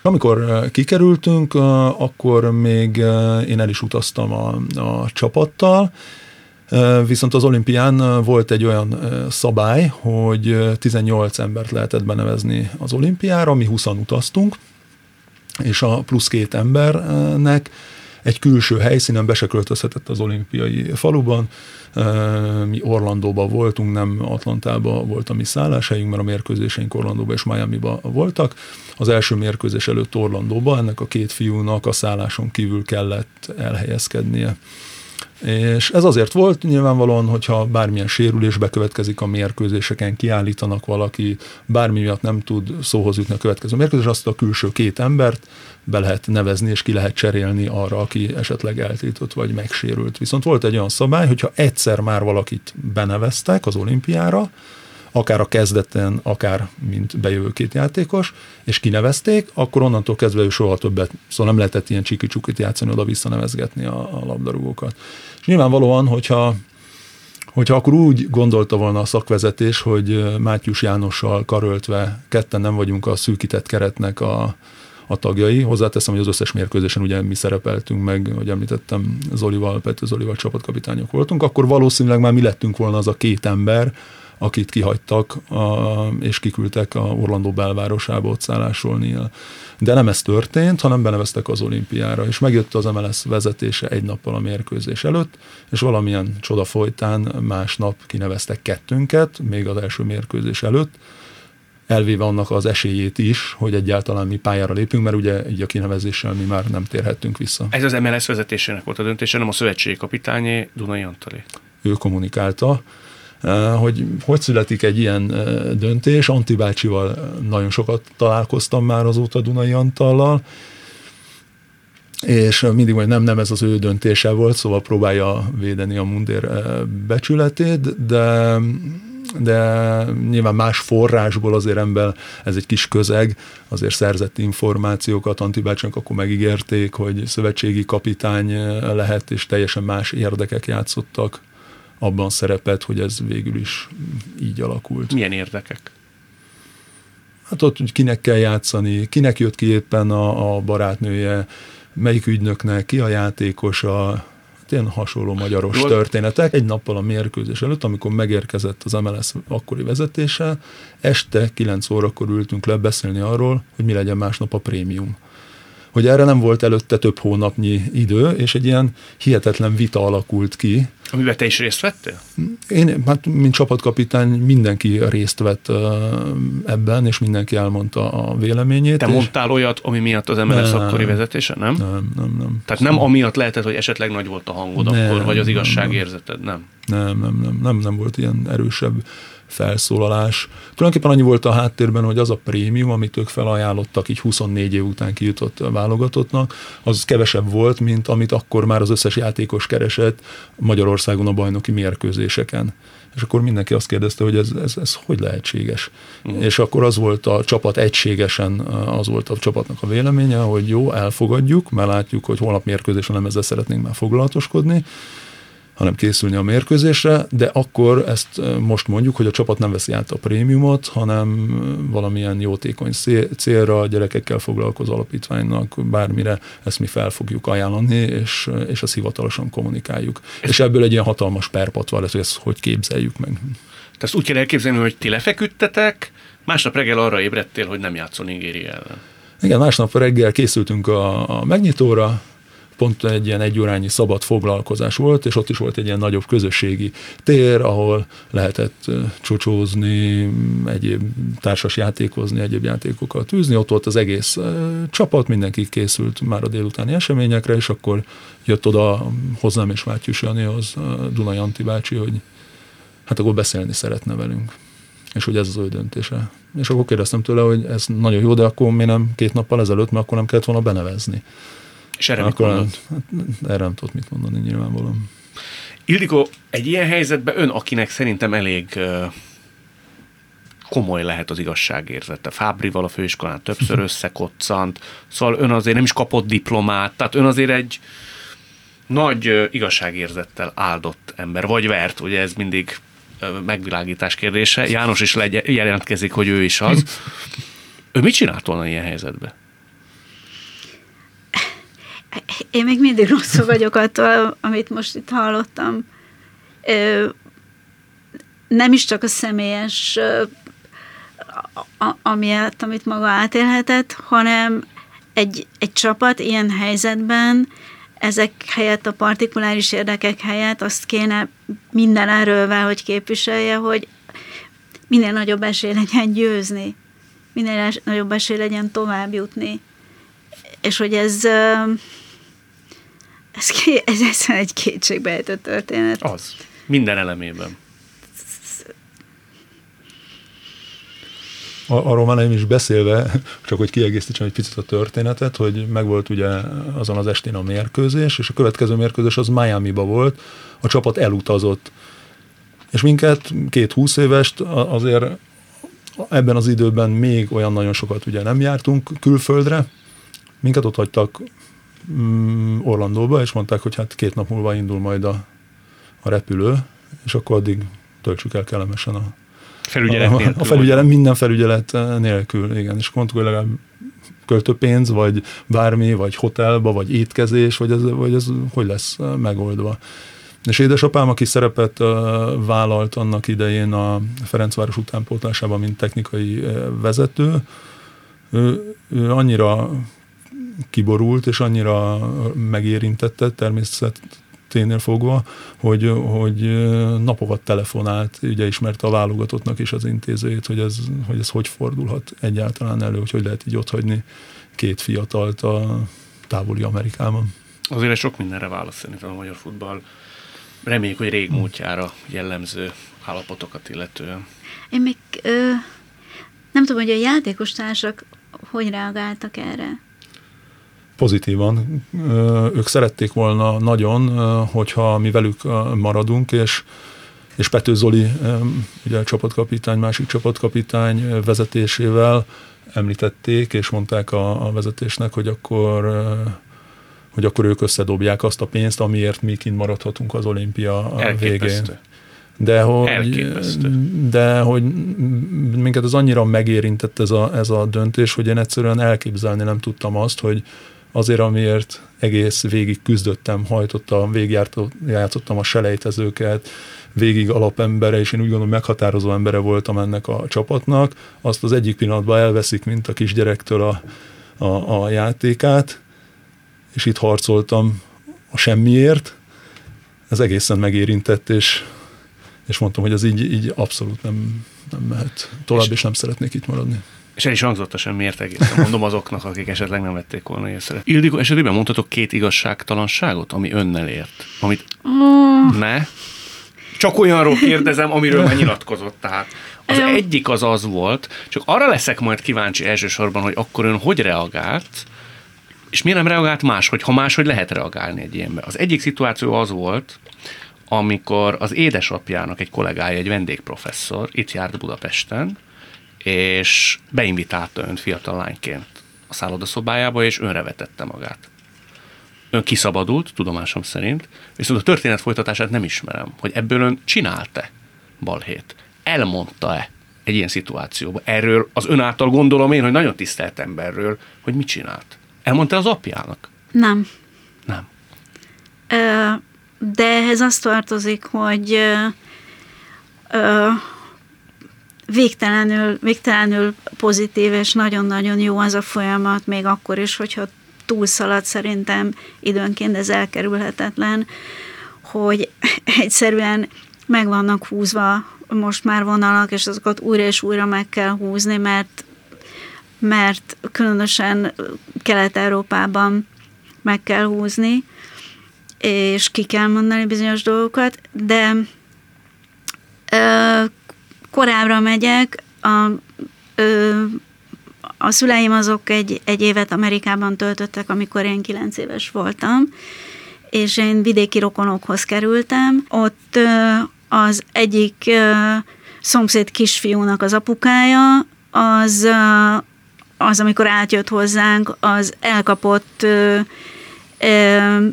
Amikor kikerültünk, akkor még én el is utaztam a, a csapattal, Viszont az olimpián volt egy olyan szabály, hogy 18 embert lehetett benevezni az olimpiára, mi 20 utaztunk, és a plusz két embernek egy külső helyszínen be se költözhetett az olimpiai faluban. Mi Orlandóban voltunk, nem Atlantában volt a mi szálláshelyünk, mert a mérkőzéseink Orlandóba és Miami-ba voltak. Az első mérkőzés előtt Orlandóba ennek a két fiúnak a szálláson kívül kellett elhelyezkednie. És ez azért volt nyilvánvalóan, hogyha bármilyen sérülés bekövetkezik a mérkőzéseken, kiállítanak valaki, bármi miatt nem tud szóhoz jutni a következő mérkőzés, azt a külső két embert be lehet nevezni, és ki lehet cserélni arra, aki esetleg eltiltott vagy megsérült. Viszont volt egy olyan szabály, hogyha egyszer már valakit beneveztek az olimpiára, akár a kezdeten, akár mint bejövő két játékos, és kinevezték, akkor onnantól kezdve ő soha többet, szóval nem lehetett ilyen csiki-csukit játszani, oda-vissza nevezgetni a, a labdarúgókat. És nyilvánvalóan, hogyha hogyha akkor úgy gondolta volna a szakvezetés, hogy Mátyus Jánossal karöltve ketten nem vagyunk a szűkített keretnek a, a tagjai. Hozzáteszem, hogy az összes mérkőzésen ugye mi szerepeltünk meg, hogy említettem, Zolival, Pető Zolival csapatkapitányok voltunk, akkor valószínűleg már mi lettünk volna az a két ember, akit kihagytak a, és kiküldtek a Orlandó belvárosába ott szállásolni. De nem ez történt, hanem beneveztek az olimpiára, és megjött az MLS vezetése egy nappal a mérkőzés előtt, és valamilyen csoda folytán másnap kineveztek kettőnket, még az első mérkőzés előtt, elvéve annak az esélyét is, hogy egyáltalán mi pályára lépünk, mert ugye így a kinevezéssel mi már nem térhettünk vissza. Ez az MLS vezetésének volt a döntése, nem a szövetségi kapitányé, Dunai Antalé. Ő kommunikálta, hogy hogy születik egy ilyen döntés. Anti bácsival nagyon sokat találkoztam már azóta Dunai Antallal, és mindig hogy nem, nem ez az ő döntése volt, szóval próbálja védeni a mundér becsületét, de de nyilván más forrásból azért ember, ez egy kis közeg, azért szerzett információkat, Antibácsnak akkor megígérték, hogy szövetségi kapitány lehet, és teljesen más érdekek játszottak abban szerepet, hogy ez végül is így alakult. Milyen érdekek? Hát ott, hogy kinek kell játszani, kinek jött ki éppen a, a barátnője, melyik ügynöknek, ki a játékosa, ilyen hasonló magyaros Jól. történetek. Egy nappal a mérkőzés előtt, amikor megérkezett az MLS akkori vezetése, este 9 órakor ültünk le beszélni arról, hogy mi legyen másnap a prémium hogy erre nem volt előtte több hónapnyi idő, és egy ilyen hihetetlen vita alakult ki. Amiben te is részt vettél? Én, hát mint csapatkapitány mindenki részt vett ebben, és mindenki elmondta a véleményét. Te mondtál olyat, ami miatt az MLS nem, akkori vezetése, nem? Nem, nem, nem. Tehát nem amiatt lehetett, hogy esetleg nagy volt a hangod nem, akkor, vagy az igazságérzeted, nem? Nem, nem, nem, nem, nem volt ilyen erősebb felszólalás. Tulajdonképpen annyi volt a háttérben, hogy az a prémium, amit ők felajánlottak így 24 év után kijutott válogatottnak, az kevesebb volt, mint amit akkor már az összes játékos keresett Magyarországon a bajnoki mérkőzéseken. És akkor mindenki azt kérdezte, hogy ez, ez, ez hogy lehetséges. Uh-huh. És akkor az volt a csapat egységesen, az volt a csapatnak a véleménye, hogy jó, elfogadjuk, mert látjuk, hogy holnap mérkőzésen nem ezzel szeretnénk már foglalatoskodni, hanem készülni a mérkőzésre, de akkor ezt most mondjuk, hogy a csapat nem veszi át a prémiumot, hanem valamilyen jótékony célra, a gyerekekkel foglalkozó alapítványnak, bármire ezt mi fel fogjuk ajánlani, és, és ezt hivatalosan kommunikáljuk. És ebből egy ilyen hatalmas perpat van, hogy ezt hogy képzeljük meg. Tehát ezt úgy kell elképzelni, hogy ti lefeküdtetek, másnap reggel arra ébredtél, hogy nem játszol Nigéria ellen. Igen, másnap reggel készültünk a, a megnyitóra, pont egy ilyen egyórányi szabad foglalkozás volt, és ott is volt egy ilyen nagyobb közösségi tér, ahol lehetett csocsózni, egyéb társas játékozni, egyéb játékokat űzni. Ott volt az egész csapat, mindenki készült már a délutáni eseményekre, és akkor jött oda hozzám és Mátyus az Dunai Anti bácsi, hogy hát akkor beszélni szeretne velünk. És hogy ez az ő döntése. És akkor kérdeztem tőle, hogy ez nagyon jó, de akkor mi nem két nappal ezelőtt, mert akkor nem kellett volna benevezni. És erre Akkor, mit mondott? Hát, erre nem tudott mit mondani nyilvánvalóan. Ildikó, egy ilyen helyzetben ön, akinek szerintem elég komoly lehet az igazságérzete. Fábrival a főiskolán többször összekoccant, szóval ön azért nem is kapott diplomát, tehát ön azért egy nagy igazságérzettel áldott ember, vagy vert, ugye ez mindig megvilágítás kérdése. János is legyen, jelentkezik, hogy ő is az. Ő mit csinált volna ilyen helyzetben? Én még mindig rosszul vagyok attól, amit most itt hallottam. Nem is csak a személyes amiatt, amit maga átélhetett, hanem egy, egy csapat ilyen helyzetben ezek helyett, a partikuláris érdekek helyett azt kéne minden erővel, hogy képviselje, hogy minél nagyobb esély legyen győzni, minél nagyobb esély legyen tovább jutni. És hogy ez ez, ez, ez egy kétségbejtő történet. Az. Minden elemében. Arról már nem is beszélve, csak hogy kiegészítsem egy picit a történetet, hogy megvolt ugye azon az estén a mérkőzés, és a következő mérkőzés az Miami-ba volt, a csapat elutazott. És minket, két húsz évest azért ebben az időben még olyan nagyon sokat ugye nem jártunk külföldre, minket ott hagytak mm, Orlandóba, és mondták, hogy hát két nap múlva indul majd a, a repülő, és akkor addig töltsük el kellemesen a felügyelet a, a felügyelet, minden felügyelet nélkül, igen, és mondtuk, hogy legalább költőpénz, vagy bármi, vagy hotelba, vagy étkezés, vagy ez, vagy ez hogy lesz megoldva. És édesapám, aki szerepet vállalt annak idején a Ferencváros utánpótlásában, mint technikai vezető, ő, ő annyira kiborult, és annyira megérintette természeténél fogva, hogy, hogy napokat telefonált, ugye ismerte a válogatottnak is az intézőjét, hogy ez, hogy ez hogy fordulhat egyáltalán elő, hogy hogy lehet így otthagyni két fiatalt a távoli Amerikában. Azért sok mindenre válasz szerintem a magyar futball. Reméljük, hogy régmúltjára jellemző állapotokat illetően. Én még ö, nem tudom, hogy a játékos társak hogy reagáltak erre? Pozitívan. Ők szerették volna nagyon, hogyha mi velük maradunk, és és Pető Zoli, ugye a csapatkapitány, másik csapatkapitány vezetésével említették, és mondták a, a vezetésnek, hogy akkor hogy akkor ők összedobják azt a pénzt, amiért mi kint maradhatunk az olimpia végén. De hogy, de hogy minket az annyira megérintett ez a, ez a döntés, hogy én egyszerűen elképzelni nem tudtam azt, hogy azért, amiért egész végig küzdöttem, hajtottam, végigjátszottam a selejtezőket, végig alapembere, és én úgy gondolom meghatározó embere voltam ennek a csapatnak, azt az egyik pillanatban elveszik, mint a kisgyerektől a, a, a játékát, és itt harcoltam a semmiért, ez egészen megérintett, és, és mondtam, hogy ez így, így abszolút nem, nem mehet tovább, és, és nem szeretnék itt maradni. És el is hangzott a semmiért egészen, mondom azoknak, akik esetleg nem vették volna észre. Ildikó, esetében mondhatok két igazságtalanságot, ami önnel ért? Amit mm. ne? Csak olyanról kérdezem, amiről már nyilatkozott. Tehát az egyik az az volt, csak arra leszek majd kíváncsi elsősorban, hogy akkor ön hogy reagált, és miért nem reagált máshogy, ha máshogy lehet reagálni egy ilyenbe. Az egyik szituáció az volt, amikor az édesapjának egy kollégája, egy vendégprofesszor itt járt Budapesten, és beinvitálta önt fiatal lányként a szállodaszobájába, és önre vetette magát. Ön kiszabadult, tudomásom szerint, viszont a történet folytatását nem ismerem, hogy ebből ön csinált-e balhét. Elmondta-e egy ilyen szituációban. Erről az ön által gondolom én, hogy nagyon tisztelt emberről, hogy mit csinált. Elmondta az apjának? Nem. Nem. Ö, de ehhez azt tartozik, hogy ö, ö, végtelenül, végtelenül pozitív és nagyon-nagyon jó az a folyamat, még akkor is, hogyha túlszalad szerintem időnként ez elkerülhetetlen, hogy egyszerűen meg vannak húzva most már vonalak, és azokat újra és újra meg kell húzni, mert mert különösen Kelet-Európában meg kell húzni, és ki kell mondani bizonyos dolgokat, de korábbra megyek, a, ö, a szüleim azok egy, egy évet Amerikában töltöttek, amikor én kilenc éves voltam, és én vidéki rokonokhoz kerültem. Ott ö, az egyik ö, szomszéd kisfiúnak az apukája, az az, amikor átjött hozzánk, az elkapott, ö, ö,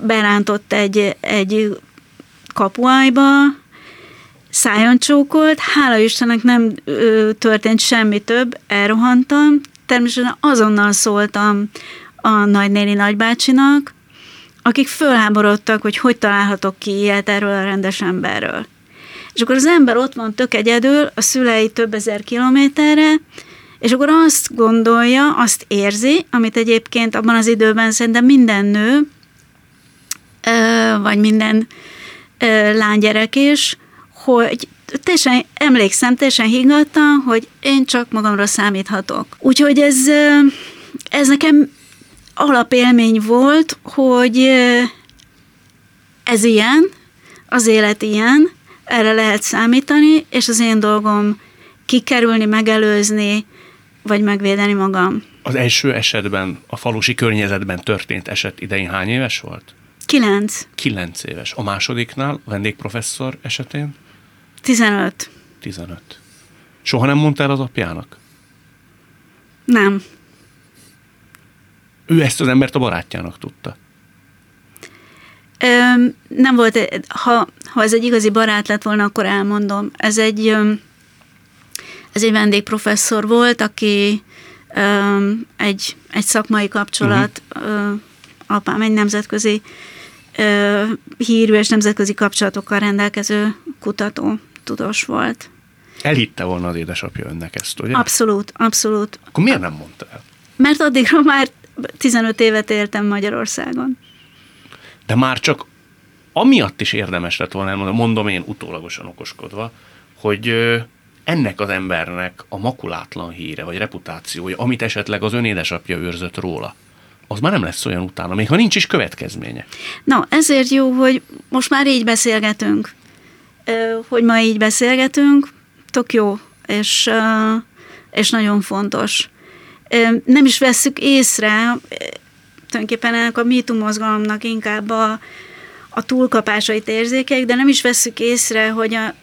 berántott egy, egy kapuájba, szájon csókolt, hála Istennek nem ö, történt semmi több, elrohantam, természetesen azonnal szóltam a nagynéni nagybácsinak, akik fölháborodtak, hogy hogy találhatok ki ilyet erről a rendes emberről. És akkor az ember ott van tök egyedül, a szülei több ezer kilométerre, és akkor azt gondolja, azt érzi, amit egyébként abban az időben szerintem minden nő, vagy minden lánygyerek is, hogy teljesen emlékszem, teljesen higgadtam, hogy én csak magamra számíthatok. Úgyhogy ez, ez nekem alapélmény volt, hogy ez ilyen, az élet ilyen, erre lehet számítani, és az én dolgom kikerülni, megelőzni, vagy megvédeni magam. Az első esetben, a falusi környezetben történt eset idején hány éves volt? Kilenc. Kilenc éves. A másodiknál, vendégprofesszor esetén? Tizenöt. Tizenöt. Soha nem mondta el az apjának? Nem. Ő ezt az embert a barátjának tudta? Ö, nem volt, ha, ha ez egy igazi barát lett volna, akkor elmondom. Ez egy, ez egy vendégprofesszor volt, aki egy, egy szakmai kapcsolat, uh-huh. apám egy nemzetközi hírű és nemzetközi kapcsolatokkal rendelkező kutató, tudós volt. Elhitte volna az édesapja önnek ezt, ugye? Abszolút, abszolút. Akkor miért nem mondta el? Mert addigra már 15 évet éltem Magyarországon. De már csak amiatt is érdemes lett volna elmondani, mondom én utólagosan okoskodva, hogy ennek az embernek a makulátlan híre, vagy reputációja, amit esetleg az ön édesapja őrzött róla, az már nem lesz olyan utána, még ha nincs is következménye. Na, ezért jó, hogy most már így beszélgetünk. Hogy ma így beszélgetünk, tök jó, és, és nagyon fontos. Nem is vesszük észre, tulajdonképpen ennek a MeToo mozgalomnak inkább a, a túlkapásait érzékeljük, de nem is vesszük észre, hogy a,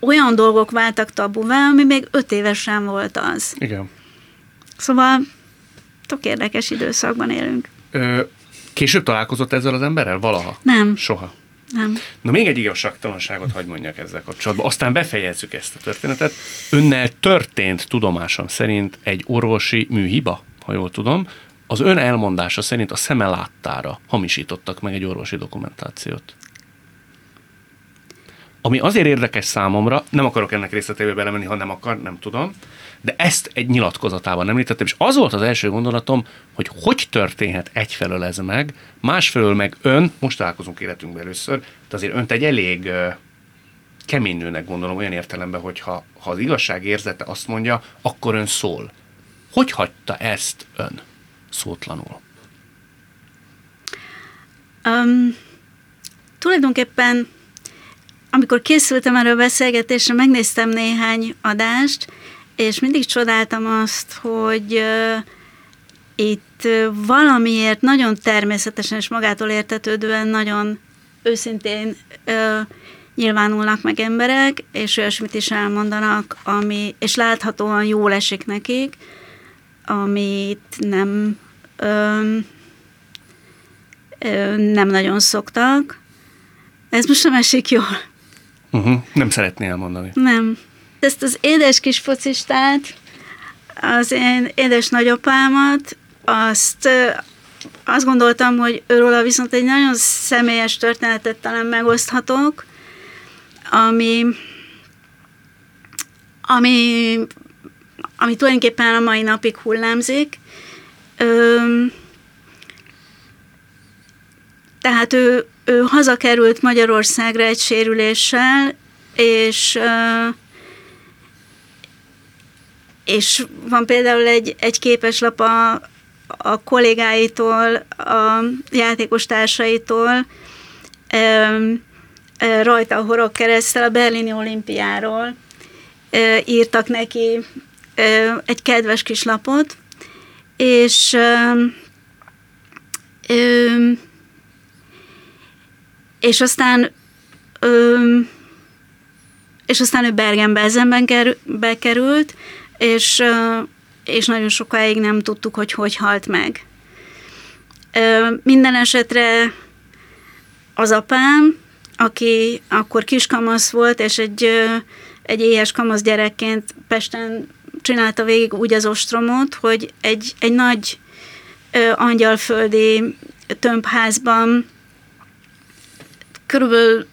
olyan dolgok váltak tabuvá, ami még öt évesen volt az. Igen. Szóval tök érdekes időszakban élünk. Ö, később találkozott ezzel az emberrel valaha? Nem. Soha? Nem. Na még egy igazságtalanságot hagy mondjak ezzel kapcsolatban, aztán befejezzük ezt a történetet. Önnel történt tudomásom szerint egy orvosi műhiba, ha jól tudom, az ön elmondása szerint a szeme láttára hamisítottak meg egy orvosi dokumentációt. Ami azért érdekes számomra, nem akarok ennek részletébe belemenni, ha nem akar, nem tudom, de ezt egy nyilatkozatában említettem, és az volt az első gondolatom, hogy hogy történhet egyfelől ez meg, másfelől meg ön, most találkozunk életünkben először, de azért önt egy elég kemény nőnek gondolom olyan értelemben, hogy ha, ha az igazság érzete azt mondja, akkor ön szól. Hogy hagyta ezt ön szótlanul? Um, tulajdonképpen amikor készültem erről a beszélgetésre, megnéztem néhány adást, és mindig csodáltam azt, hogy itt valamiért nagyon természetesen és magától értetődően nagyon őszintén uh, nyilvánulnak meg emberek, és olyasmit is elmondanak, ami, és láthatóan jól esik nekik, amit nem ö, ö, nem nagyon szoktak. Ez most nem esik jól. Uh-huh. Nem szeretné elmondani. Nem. Ezt az édes kis focistát, az én édes nagyapámat, azt azt gondoltam, hogy őről viszont egy nagyon személyes történetet talán megoszthatok, ami, ami, ami tulajdonképpen a mai napig hullámzik. Ö, tehát ő, ő hazakerült Magyarországra egy sérüléssel, és és van például egy, egy képeslap a, a kollégáitól, a játékos társaitól, rajta a horog keresztel a berlini olimpiáról. Írtak neki egy kedves kis lapot, és és aztán és aztán ő Bergen-Belsenben bekerült, és, és nagyon sokáig nem tudtuk, hogy hogy halt meg. Minden esetre az apám, aki akkor kiskamasz volt, és egy, egy éhes kamasz gyerekként Pesten csinálta végig úgy az ostromot, hogy egy, egy nagy angyalföldi tömbházban körülbelül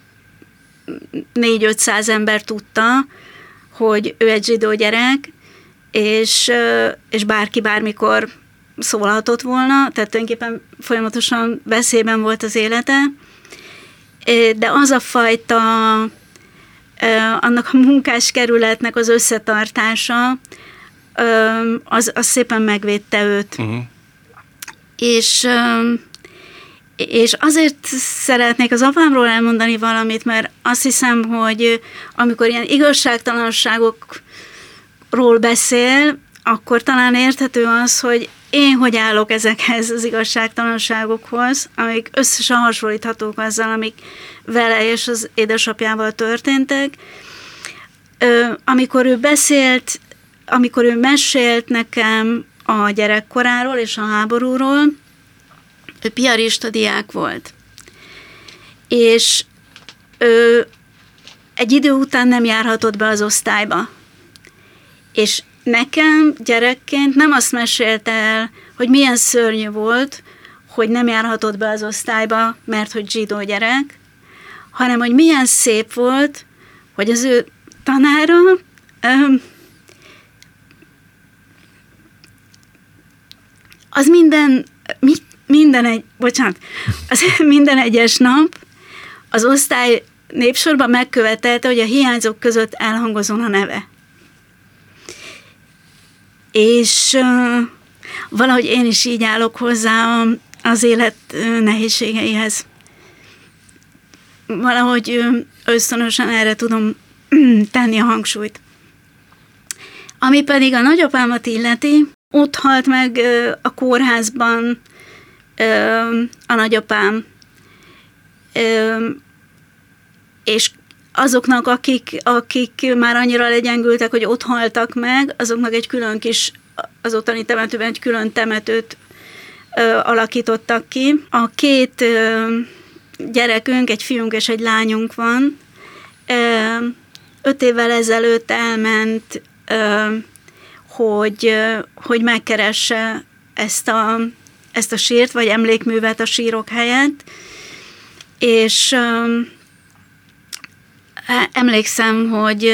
4-500 ember tudta, hogy ő egy zsidó gyerek, és, és bárki bármikor szólhatott volna, tehát tulajdonképpen folyamatosan veszélyben volt az élete, de az a fajta annak a munkáskerületnek az összetartása, az, az szépen megvédte őt. Uh-huh. És és azért szeretnék az apámról elmondani valamit, mert azt hiszem, hogy amikor ilyen igazságtalanságokról beszél, akkor talán érthető az, hogy én hogy állok ezekhez az igazságtalanságokhoz, amik összesen hasonlíthatók azzal, amik vele és az édesapjával történtek. Amikor ő beszélt, amikor ő mesélt nekem a gyerekkoráról és a háborúról, ő piarista diák volt. És ő egy idő után nem járhatott be az osztályba. És nekem gyerekként nem azt mesélte el, hogy milyen szörnyű volt, hogy nem járhatott be az osztályba, mert hogy zsidó gyerek, hanem hogy milyen szép volt, hogy az ő tanára öm, az minden, mi, minden egy, bocsánat, az minden egyes nap az osztály népsorban megkövetelte, hogy a hiányzók között elhangozon a neve. És valahogy én is így állok hozzá az élet nehézségeihez. Valahogy ösztönösen erre tudom tenni a hangsúlyt. Ami pedig a nagyapámat illeti, ott halt meg a kórházban a nagyapám, és azoknak, akik, akik már annyira legyengültek, hogy ott haltak meg, azoknak egy külön kis, az ottani temetőben egy külön temetőt ö, alakítottak ki. A két ö, gyerekünk, egy fiunk és egy lányunk van. Ö, öt évvel ezelőtt elment, ö, hogy, ö, hogy megkeresse ezt a, ezt a sírt, vagy emlékművet a sírok helyett, és ö, Emlékszem, hogy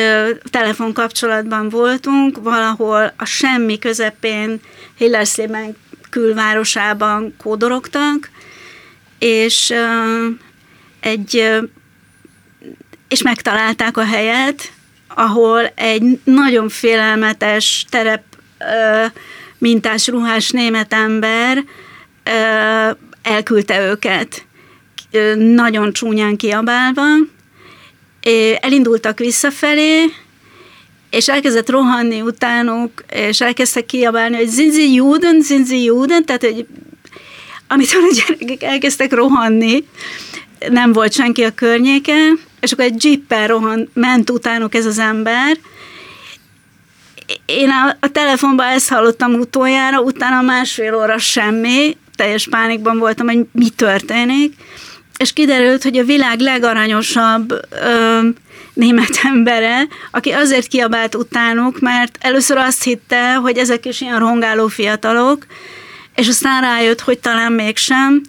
telefonkapcsolatban voltunk, valahol a semmi közepén Hillersleben külvárosában kódorogtak, és egy és megtalálták a helyet, ahol egy nagyon félelmetes terep mintás ruhás német ember elküldte őket, nagyon csúnyán kiabálva, elindultak visszafelé, és elkezdett rohanni utánuk, és elkezdtek kiabálni, hogy zinzi juden, zinzi juden, tehát hogy amitől a gyerekek elkezdtek rohanni, nem volt senki a környéken, és akkor egy jeeppel rohan, ment utánuk ez az ember. Én a, a telefonban ezt hallottam utoljára, utána másfél óra semmi, teljes pánikban voltam, hogy mi történik, és kiderült, hogy a világ legaranyosabb ö, német embere, aki azért kiabált utánuk, mert először azt hitte, hogy ezek is ilyen rongáló fiatalok, és aztán rájött, hogy talán mégsem,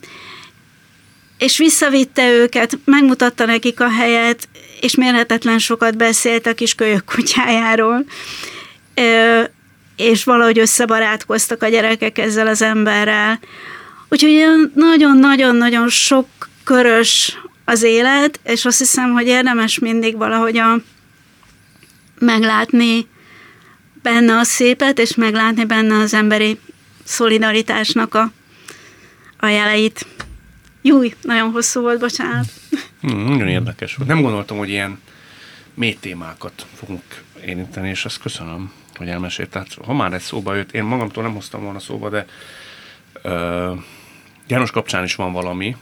és visszavitte őket, megmutatta nekik a helyet, és mérhetetlen sokat beszélt a kis kölyök kutyájáról, és valahogy összebarátkoztak a gyerekek ezzel az emberrel. Úgyhogy nagyon-nagyon-nagyon sok körös az élet, és azt hiszem, hogy érdemes mindig valahogy a meglátni benne a szépet, és meglátni benne az emberi szolidaritásnak a, a jeleit. Júj, nagyon hosszú volt, bocsánat. Hmm, nagyon érdekes volt. Nem gondoltam, hogy ilyen mély témákat fogunk érinteni, és ezt köszönöm, hogy elmesélt. Tehát, ha már ez szóba jött, én magamtól nem hoztam volna szóba, de uh, János kapcsán is van valami,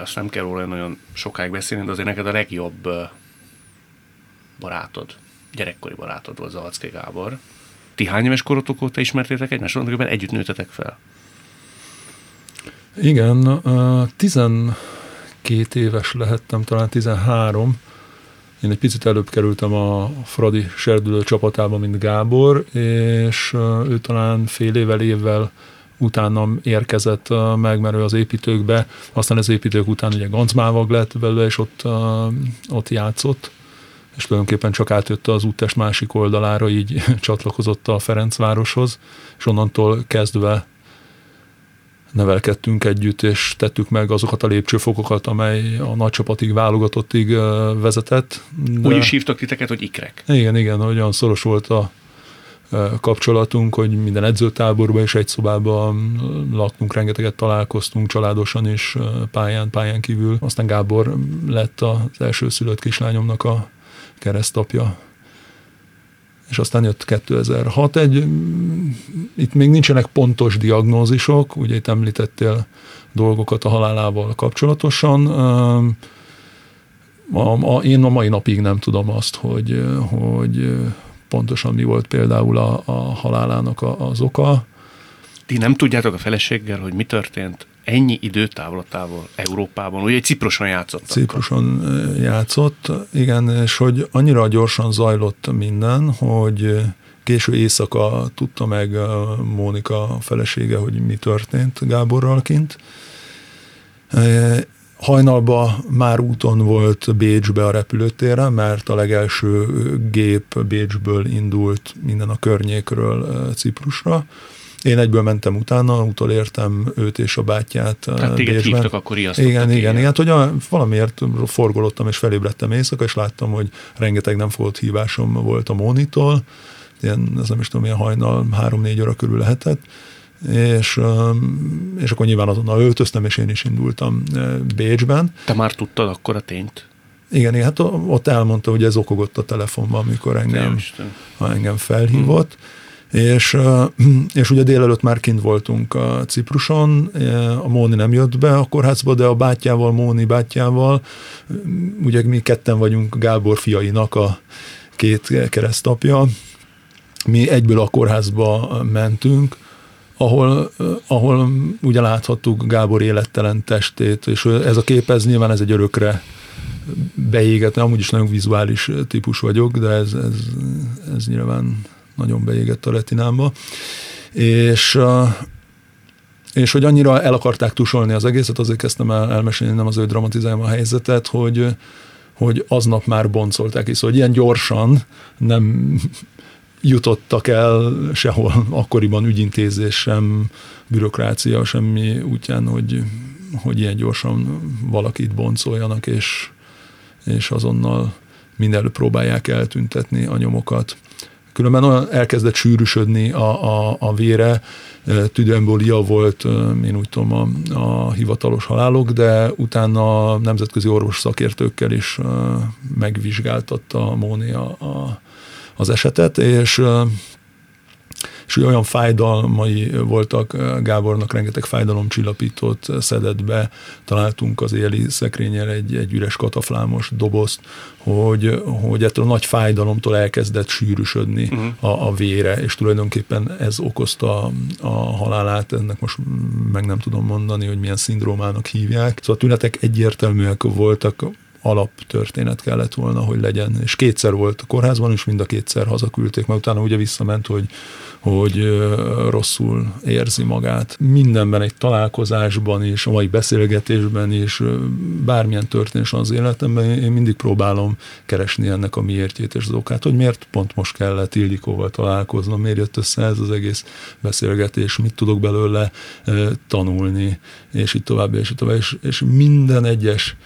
azt nem kell róla nagyon sokáig beszélni, de azért neked a legjobb barátod, gyerekkori barátod volt Zalacki Gábor. Ti hány éves korotok óta ismertétek egymást? Tulajdonképpen együtt nőtetek fel. Igen, 12 éves lehettem, talán 13. Én egy picit előbb kerültem a Fradi serdülő csapatába, mint Gábor, és ő talán fél évvel, évvel utánam érkezett meg, mert ő az építőkbe, aztán az építők után ugye Gancmávag lett belőle, és ott, ott játszott és tulajdonképpen csak átjött az úttest másik oldalára, így csatlakozott a Ferencvároshoz, és onnantól kezdve nevelkedtünk együtt, és tettük meg azokat a lépcsőfokokat, amely a nagycsapatig válogatottig vezetett. De... Úgy is hívtak titeket, hogy ikrek. Igen, igen, olyan szoros volt a kapcsolatunk, hogy minden edzőtáborban és egy szobában laktunk, rengeteget találkoztunk családosan és pályán, pályán kívül. Aztán Gábor lett az első szülött kislányomnak a keresztapja. És aztán jött 2006 egy, itt még nincsenek pontos diagnózisok, ugye itt említettél dolgokat a halálával kapcsolatosan. A, a, én a mai napig nem tudom azt, hogy, hogy pontosan mi volt például a, a halálának a, az oka. Ti nem tudjátok a feleséggel, hogy mi történt ennyi időtávlatával Európában? Ugye egy Ciproson játszott. Ciproson játszott, igen, és hogy annyira gyorsan zajlott minden, hogy késő éjszaka tudta meg Mónika felesége, hogy mi történt Gáborral kint. Hajnalban már úton volt Bécsbe a repülőtérre, mert a legelső gép Bécsből indult minden a környékről Ciprusra. Én egyből mentem utána, utolértem őt és a bátyját. Tehát téged Bécsben. hívtak, akkor Igen, igen, igen, igen. Hát, hogy a, valamiért forgolottam és felébredtem éjszaka, és láttam, hogy rengeteg nem fogott hívásom volt a Mónitól, ilyen, ez nem is tudom, ilyen hajnal, három-négy óra körül lehetett, és, és akkor nyilván azonnal öltöztem, és én is indultam Bécsben. Te már tudtad akkor a tényt? Igen, igen, hát ott elmondta, hogy ez okogott a telefonban, amikor engem, ha engem felhívott. Hmm. És, és ugye délelőtt már kint voltunk a Cipruson, a Móni nem jött be a kórházba, de a bátyjával, Móni bátyjával, ugye mi ketten vagyunk Gábor fiainak a két keresztapja, mi egyből a kórházba mentünk, ahol, ahol ugye láthattuk Gábor élettelen testét, és ez a kép, ez nyilván ez egy örökre beégett, amúgy is nagyon vizuális típus vagyok, de ez, ez, ez nyilván nagyon beégett a retinámba. És, és hogy annyira el akarták tusolni az egészet, azért kezdtem el elmesélni, nem az ő dramatizálom a helyzetet, hogy, hogy aznap már boncolták is, hogy ilyen gyorsan nem jutottak el sehol akkoriban ügyintézés sem, bürokrácia, semmi útján, hogy, hogy ilyen gyorsan valakit boncoljanak, és, és azonnal mindenről próbálják eltüntetni a nyomokat. Különben olyan elkezdett sűrűsödni a, a, a vére, tüdőembolia volt, én úgy tudom, a, a hivatalos halálok, de utána nemzetközi orvos szakértőkkel is megvizsgáltatta a Móni a, a, az esetet, és és olyan fájdalmai voltak Gábornak, rengeteg fájdalomcsillapítót szedett be, találtunk az éli szekrényel egy, egy üres kataflámos dobozt, hogy, hogy ettől a nagy fájdalomtól elkezdett sűrűsödni uh-huh. a, a vére, és tulajdonképpen ez okozta a halálát, ennek most meg nem tudom mondani, hogy milyen szindrómának hívják. Szóval a tünetek egyértelműek voltak, alaptörténet kellett volna, hogy legyen. És kétszer volt a kórházban, és mind a kétszer hazaküldték, mert utána ugye visszament, hogy, hogy rosszul érzi magát. Mindenben, egy találkozásban is, a mai beszélgetésben is, bármilyen történés az életemben, én mindig próbálom keresni ennek a miértjét és az okát, hogy miért pont most kellett Ildikóval találkoznom, miért jött össze ez az egész beszélgetés, mit tudok belőle tanulni, és így tovább, és így tovább, és, és minden egyes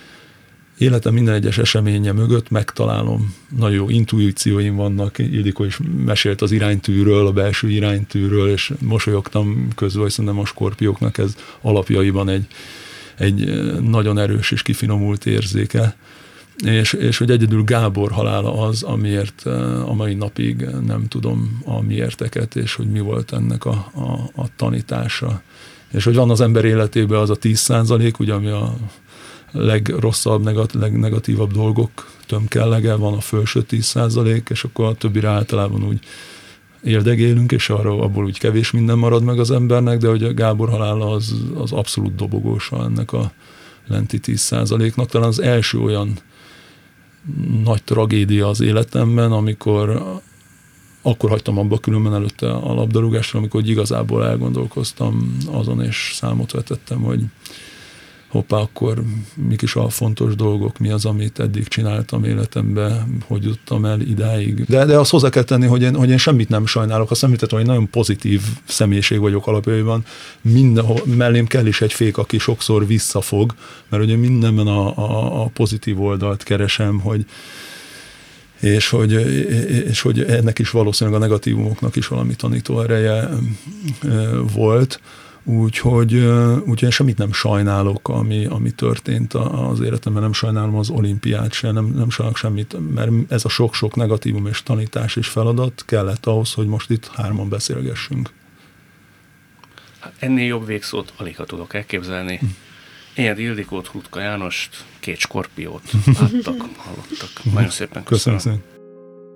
életem minden egyes eseménye mögött megtalálom. Nagyon jó intuícióim vannak, Ildikó is mesélt az iránytűről, a belső iránytűről, és mosolyogtam közül, hogy szerintem a skorpióknak ez alapjaiban egy, egy nagyon erős és kifinomult érzéke. És, és hogy egyedül Gábor halála az, amiért a mai napig nem tudom a miérteket, és hogy mi volt ennek a, a, a tanítása. És hogy van az ember életében az a 10 százalék, ugye, ami a legrosszabb, negat, legnegatívabb dolgok tömkellege, van a felső 10 és akkor a többire általában úgy éldegélünk, és arra abból úgy kevés minden marad meg az embernek, de hogy a Gábor halála az, az abszolút dobogósa ennek a lenti 10 nak Talán az első olyan nagy tragédia az életemben, amikor akkor hagytam abba különben előtte a labdarúgásra, amikor igazából elgondolkoztam azon, és számot vetettem, hogy hoppá, akkor mik is a fontos dolgok, mi az, amit eddig csináltam életemben, hogy juttam el idáig. De, de azt hozzá kell tenni, hogy én, hogy én semmit nem sajnálok. Azt említettem, hogy nagyon pozitív személyiség vagyok alapjaiban. Mindenhol mellém kell is egy fék, aki sokszor visszafog, mert ugye mindenben a, a, a pozitív oldalt keresem, hogy, és hogy, és hogy ennek is valószínűleg a negatívumoknak is valami tanító ereje volt. Úgyhogy, úgyhogy én semmit nem sajnálok, ami, ami történt az életemben, nem sajnálom az olimpiát se, nem, nem sajnálok semmit, mert ez a sok-sok negatívum és tanítás és feladat kellett ahhoz, hogy most itt hárman beszélgessünk. Hát ennél jobb végszót alig tudok elképzelni. Hm. Ilyen Ildikót, Hutka Jánost, két skorpiót láttak, hallottak. Nagyon szépen köszönöm. köszönöm.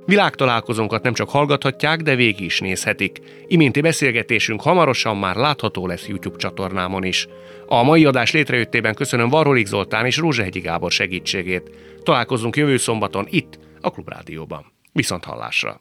Világtalálkozónkat nem csak hallgathatják, de végig is nézhetik. Iménti beszélgetésünk hamarosan már látható lesz YouTube csatornámon is. A mai adás létrejöttében köszönöm Varholik Zoltán és Rózsehegyi Gábor segítségét. Találkozunk jövő szombaton itt, a Klubrádióban. Viszont hallásra!